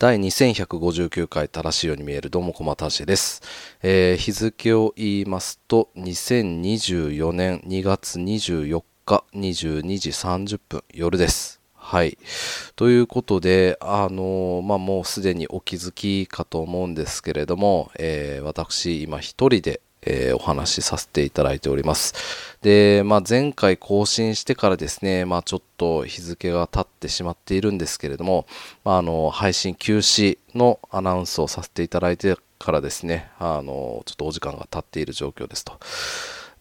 第2159回正しいように見えるどうもこまたしです、えー、日付を言いますと2024年2月24日22時30分夜です。はい。ということであのー、まあもうすでにお気づきかと思うんですけれども、えー、私今一人でえー、お話しさせていただいております。で、まあ、前回更新してからですね、まあ、ちょっと日付が経ってしまっているんですけれども、まあ、あの、配信休止のアナウンスをさせていただいてからですね、あの、ちょっとお時間が経っている状況ですと。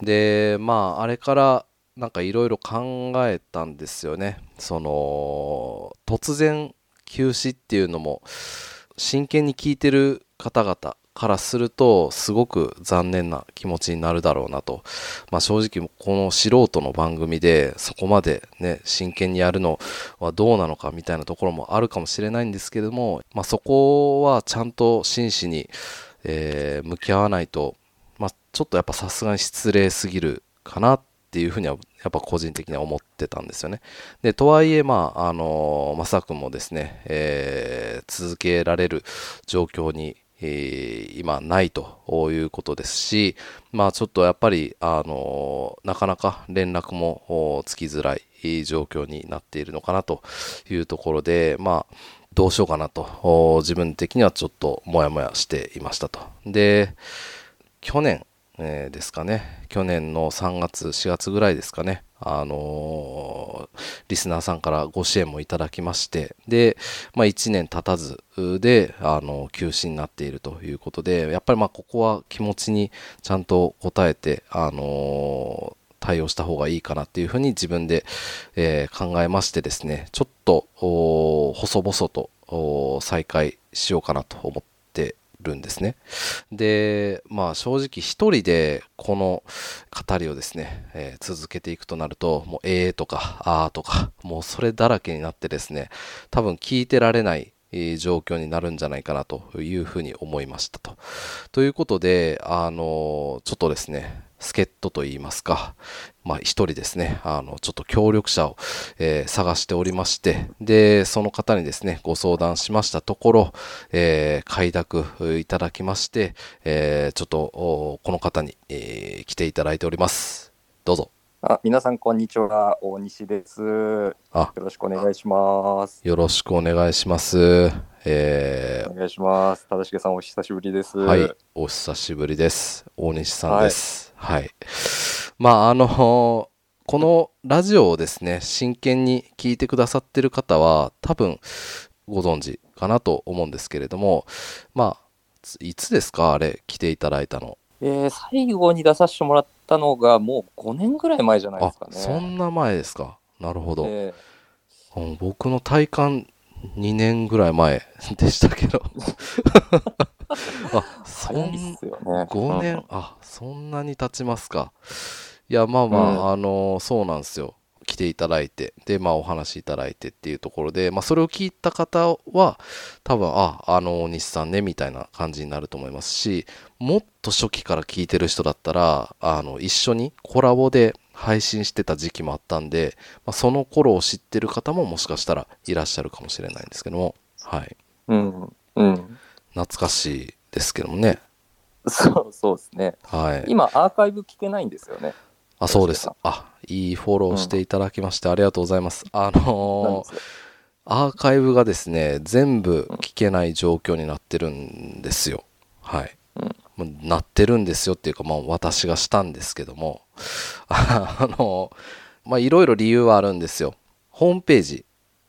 で、まあ、あれからなんかいろいろ考えたんですよね。その、突然休止っていうのも、真剣に聞いてる方々からするとすごく残念な気持ちになるだろうなと、まあ、正直この素人の番組でそこまでね真剣にやるのはどうなのかみたいなところもあるかもしれないんですけども、まあ、そこはちゃんと真摯に、えー、向き合わないと、まあ、ちょっとやっぱさすがに失礼すぎるかなっていうふうにはやっぱ個人的には思ってたんですよね。で、とはいえ、まあ、あの、まさくんもですね、えー、続けられる状況にえー、今ないということですし、まあちょっとやっぱり、あのなかなか連絡もつきづらい状況になっているのかなというところで、まあどうしようかなと、自分的にはちょっともやもやしていましたと。で、去年、えー、ですかね、去年の3月、4月ぐらいですかね、あのー、リスナーさんからご支援もいただきまして、で、まあ、1年経たずで、あのー、休止になっているということで、やっぱりまあここは気持ちにちゃんと応えて、あのー、対応した方がいいかなっていうふうに自分で、え、考えましてですね、ちょっと、細々と再開しようかなと思ってるんですね。で、まあ正直一人でこの語りをですね、えー、続けていくとなると、もうええとか、あーとか、もうそれだらけになってですね、多分聞いてられない状況になるんじゃないかなというふうに思いましたと。ということで、あの、ちょっとですね、助っ人といいますか、まあ一人ですね、あの、ちょっと協力者を、えー、探しておりまして、で、その方にですね、ご相談しましたところ、えー、快諾いただきまして、えー、ちょっと、この方に、えー、来ていただいております。どうぞ。あ、皆さんこんにちは、大西です。あ、よろしくお願いします。よろしくお願いします。えー、お願いします。正しさんお久しぶりです。はい、お久しぶりです。大西さんです。はい。はい、まあ、あの、このラジオをですね、真剣に聞いてくださってる方は、多分ご存知かなと思うんですけれども、まあ、いつですかあれ、来ていただいたの？えー、最後に出させてもらったのがもう5年ぐらい前じゃないですかね。そんな前ですか。なるほど。えー、僕の体感2年ぐらい前でしたけど あ、そん、ね、5年、あ、そんなに経ちますか。いや、まあまあ、うん、あの、そうなんですよ。来ていただいて、で、まあお話しいただいてっていうところで、まあそれを聞いた方は、多分、あ、あの、西さんね、みたいな感じになると思いますし、もっと初期から聞いてる人だったら、あの、一緒にコラボで配信してた時期もあったんで、まあ、その頃を知ってる方ももしかしたらいらっしゃるかもしれないんですけども、はい。うん。うん。懐かしいですけどもね。そう、そうですね。はい。今、アーカイブ聞けないんですよね。あ、そうです。あ、いいフォローしていただきまして、ありがとうございます。あのー、アーカイブがですね、全部聞けない状況になってるんですよ。はい。うん、なってるんですよっていうか、まあ私がしたんですけども、あの、まあいろいろ理由はあるんですよ。ホームページ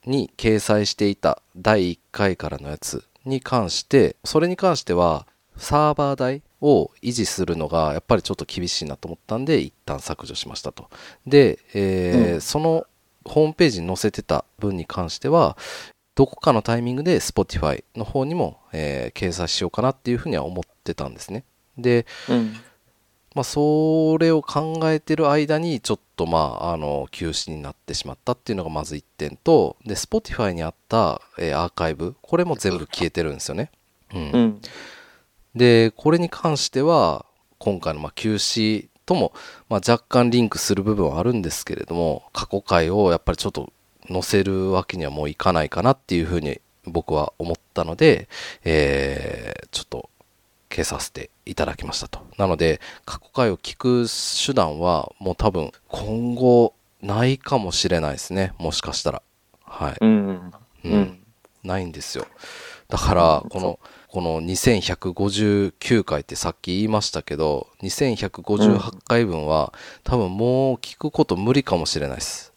に掲載していた第1回からのやつに関して、それに関してはサーバー代を維持するのがやっぱりちょっと厳しいなと思ったんで一旦削除しましたと。で、えーうん、そのホームページに載せてた分に関してはどこかのタイミングで Spotify の方にも、えー、掲載しようかなっていうふうには思ってたんですね。で、うん、まあ、それを考えてる間にちょっとまああの休止になってしまったっていうのがまず1点とで Spotify にあった、えー、アーカイブこれも全部消えてるんですよね。うん、うんで、これに関しては、今回のま休止とも、ま若干リンクする部分はあるんですけれども、過去回をやっぱりちょっと載せるわけにはもういかないかなっていうふうに僕は思ったので、えー、ちょっと消させていただきましたと。なので、過去回を聞く手段はもう多分今後ないかもしれないですね。もしかしたら。はい。うん。うん。ないんですよ。だから、この、この2159回ってさっき言いましたけど、2158回分は多分もう聞くこと無理かもしれないです。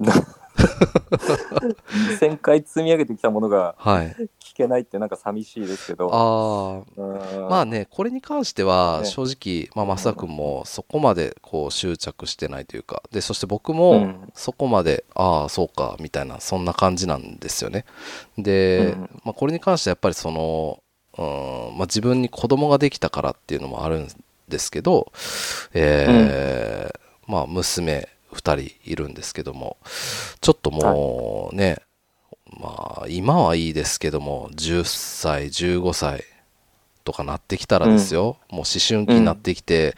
2000回積み上げてきたものが聞けないってなんか寂しいですけど、はい、あまあねこれに関しては正直、まあ、増田君もそこまでこう執着してないというかでそして僕もそこまで、うん、ああそうかみたいなそんな感じなんですよね。で、うん、まあ、これに関してはやっぱりその、うんまあ、自分に子供ができたからっていうのもあるんですけど、えー、うん、まあ娘2人いるんですけどもちょっともうね、まあ今はいいですけども10歳15歳とかなってきたらですよ、うん、もう思春期になってきて、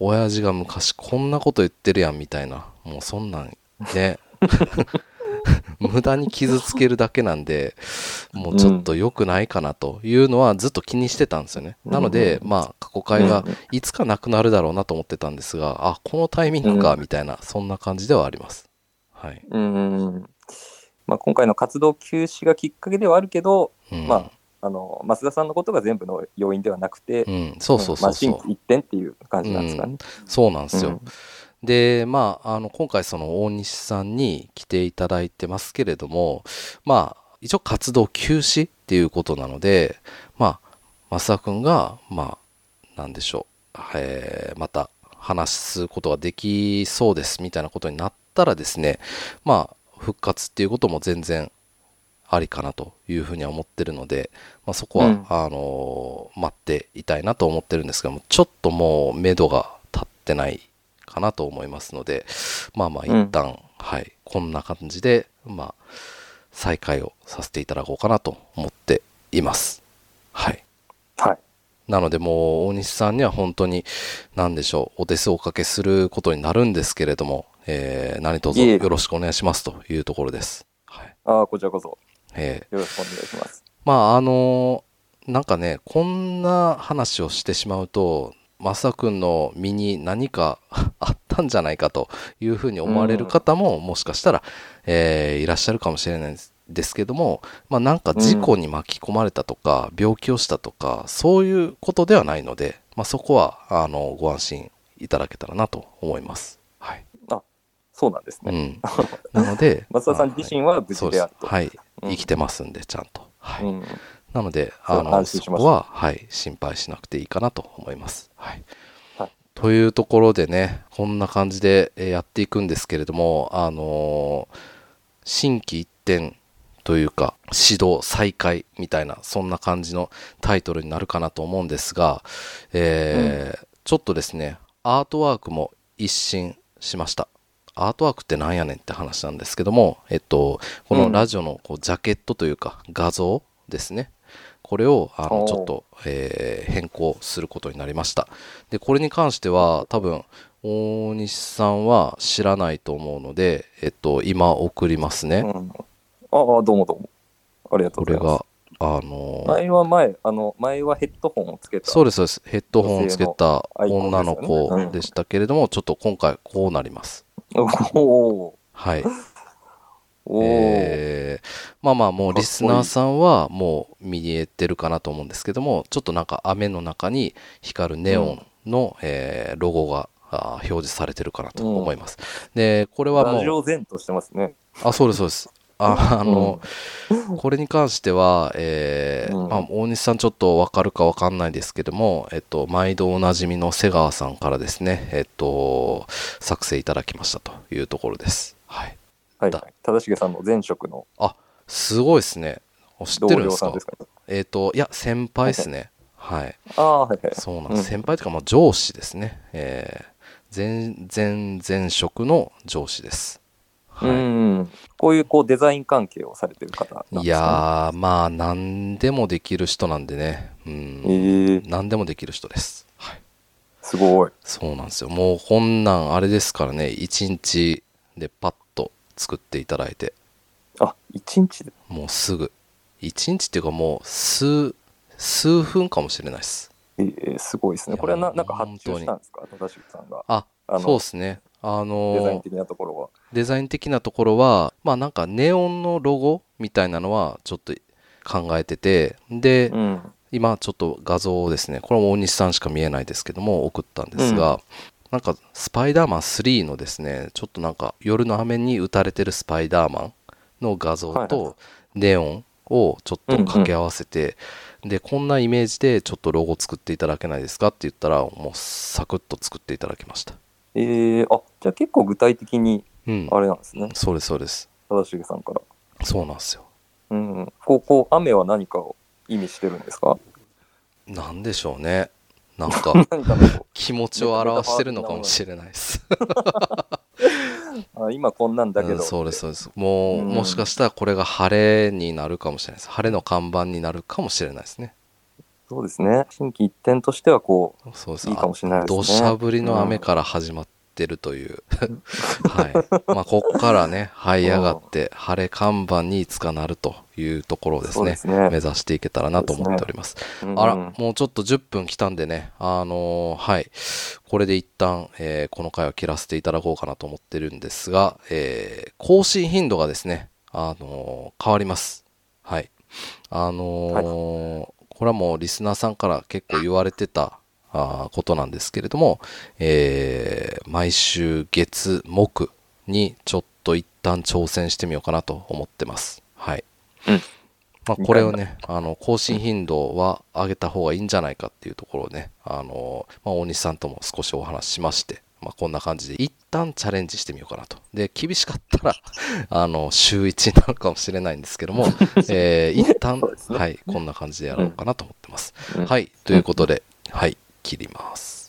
うん、親父が昔こんなこと言ってるやんみたいなもうそんなんね 無駄に傷つけるだけなんで、もうちょっと良くないかなというのはずっと気にしてたんですよね。なので、まあ、過去会がいつかなくなるだろうなと思ってたんですが、あ、このタイミングか、みたいな、そんな感じではあります。はい。うん。まあ、今回の活動休止がきっかけではあるけど、うん、まあ、あの増田さんのことが全部の要因ではなくて、うん、そうそうそうそう、まあ、一点っていう感じなんですかね。うん、そうなんですよ。で、まあ、あの、今回その大西さんに来ていただいてますけれども、まあ、一応活動休止っていうことなので、まあ、増田くんが、まあ、なんでしょう、えー、また話すことができそうですみたいなことになったらですね、まあ、復活っていうことも全然ありかなというふうには思ってるので、まあ、そこは、うん、あの待っていたいなと思ってるんですけどもちょっともう目処が立ってないかなと思いますので、まあまあ一旦、うん、はい、こんな感じで、まあ、再開をさせていただこうかなと思っています。はい。はい。なのでもう大西さんには本当に何でしょう、お手数おかけすることになるんですけれども、えー、何卒よろしくお願いしますというところです。はい。ああ、こちらこそ。えー、よろしくお願いします。まあ、あのー、なんかね、こんな話をしてしまうと、増田君の身に何か あったんじゃないかというふうに思われる方ももしかしたら、えー、いらっしゃるかもしれないですけども、まあ、なんか事故に巻き込まれたとか、病気をしたとかそういうことではないので、まあ、そこはあのご安心いただけたらなと思います。はい、あそうなんですね。うん、なので 増田さん自身は無事であると。はい、生きてますんでちゃんと。はい、うんなので、あの、そこは、はい、心配しなくていいかなと思います。はい。はい、というところでね、こんな感じでやっていくんですけれども、あのー、新規一点というか、指導再開みたいな、そんな感じのタイトルになるかなと思うんですが、えー、うん、ちょっとですね、アートワークも一新しました。アートワークってなんやねんって話なんですけども、えっと、このラジオのこうジャケットというか画像ですね。これをあのちょっと、えー、変更することになりました。でこれに関しては多分大西さんは知らないと思うので、えっと、今送りますね、うん、ああどうもどうも。ありがとうございます。これがあのー、前は前あの前はヘッドホンをつけた。そうですそうです。ヘッドホンをつけた女の子でしたけれども、ねうん、ちょっと今回こうなります。はいえー、まあまあもうリスナーさんはもう見えてるかなと思うんですけどもちょっとなんか雨の中に光るネオンの、うん、えー、ロゴが表示されてるかなと思います、うん、でこれはもうラジオ前としてますね。あそうですそうです。ああの、うん、これに関しては、えー、うん、まあ、大西さんちょっと分かるか分かんないですけども、えっと、毎度おなじみの瀬川さんからですね、えっと、作成いただきましたというところです。はい。はい、はい、正成さんの前職のあすごいですね。知ってるんですか？ですか、ね、えっ、ー、といや先輩ですね。はい、ああはいはい。そうなんです、うん、先輩というかまあ上司ですね。えー、前前前職の上司です。はい、うんこういうこうデザイン関係をされてる方なんですか、ね、いやまあ何でもできる人なんでね。うん、えー、何でもできる人です、はい、すごい。そうなんですよ。もうこんなんあれですからね。一日でパッ作っていただいて。あ一日で？もうすぐ。1日っていうかもう数数分かもしれないです。えー、すごいですね。これはななんか発注したんですか？正しさんが。ああそうですね。あのデザイン的なところは。デザイン的なところはまあなんかネオンのロゴみたいなのはちょっと考えててで、うん。今ちょっと画像をですね。これも大西さんしか見えないですけども送ったんですが、なんかスパイダーマン3のですねちょっとなんか夜の雨に打たれてるスパイダーマンの画像とネオンをちょっと掛け合わせて、でこんなイメージでちょっとロゴ作っていただけないですかって言ったらもうサクッと作っていただきました。えー、あじゃあ結構具体的にうん。あれなんですね。そうですそうです。正しさんから。そうなんですよ。うん。こう、こう、雨は何かを意味してるんですか？なんでしょうねなんか 気持ちを表してるのかもしれないです。う あ今こんなんだけど。うんそうですそうです。もう、うん。もしかしたらこれが晴れになるかもしれないです。晴れの看板になるかもしれないですね。そうですね。新規一点としてはこそうです。いいかもしれないですね。土砂降りの雨から始まってるという、はいまあここからね這い上がって晴れ看板にいつかなるというところをですねすね目指していけたらなと思っておりますう。うんあら、もうちょっと10分来たんでね、あのーはい。これで一旦、えーこの回は切らせていただこうかなと思ってるんですが、えー更新頻度がですね、あのー変わります。はい。あのーこれはもうリスナーさんから結構言われてたことなんですけれども、えー毎週月、木にちょっと一旦挑戦してみようかなと思ってます。はい。うんまあ、これをね、あの、更新頻度は上げた方がいいんじゃないかっていうところをね、あの、まあ、大西さんとも少しお話ししまして、まあ、こんな感じで一旦チャレンジしてみようかなと。で、厳しかったら、あの、週1になるかもしれないんですけども、えー一旦、はい、こんな感じでやろうかなと思ってます。うんはい、ということで、はい、切ります。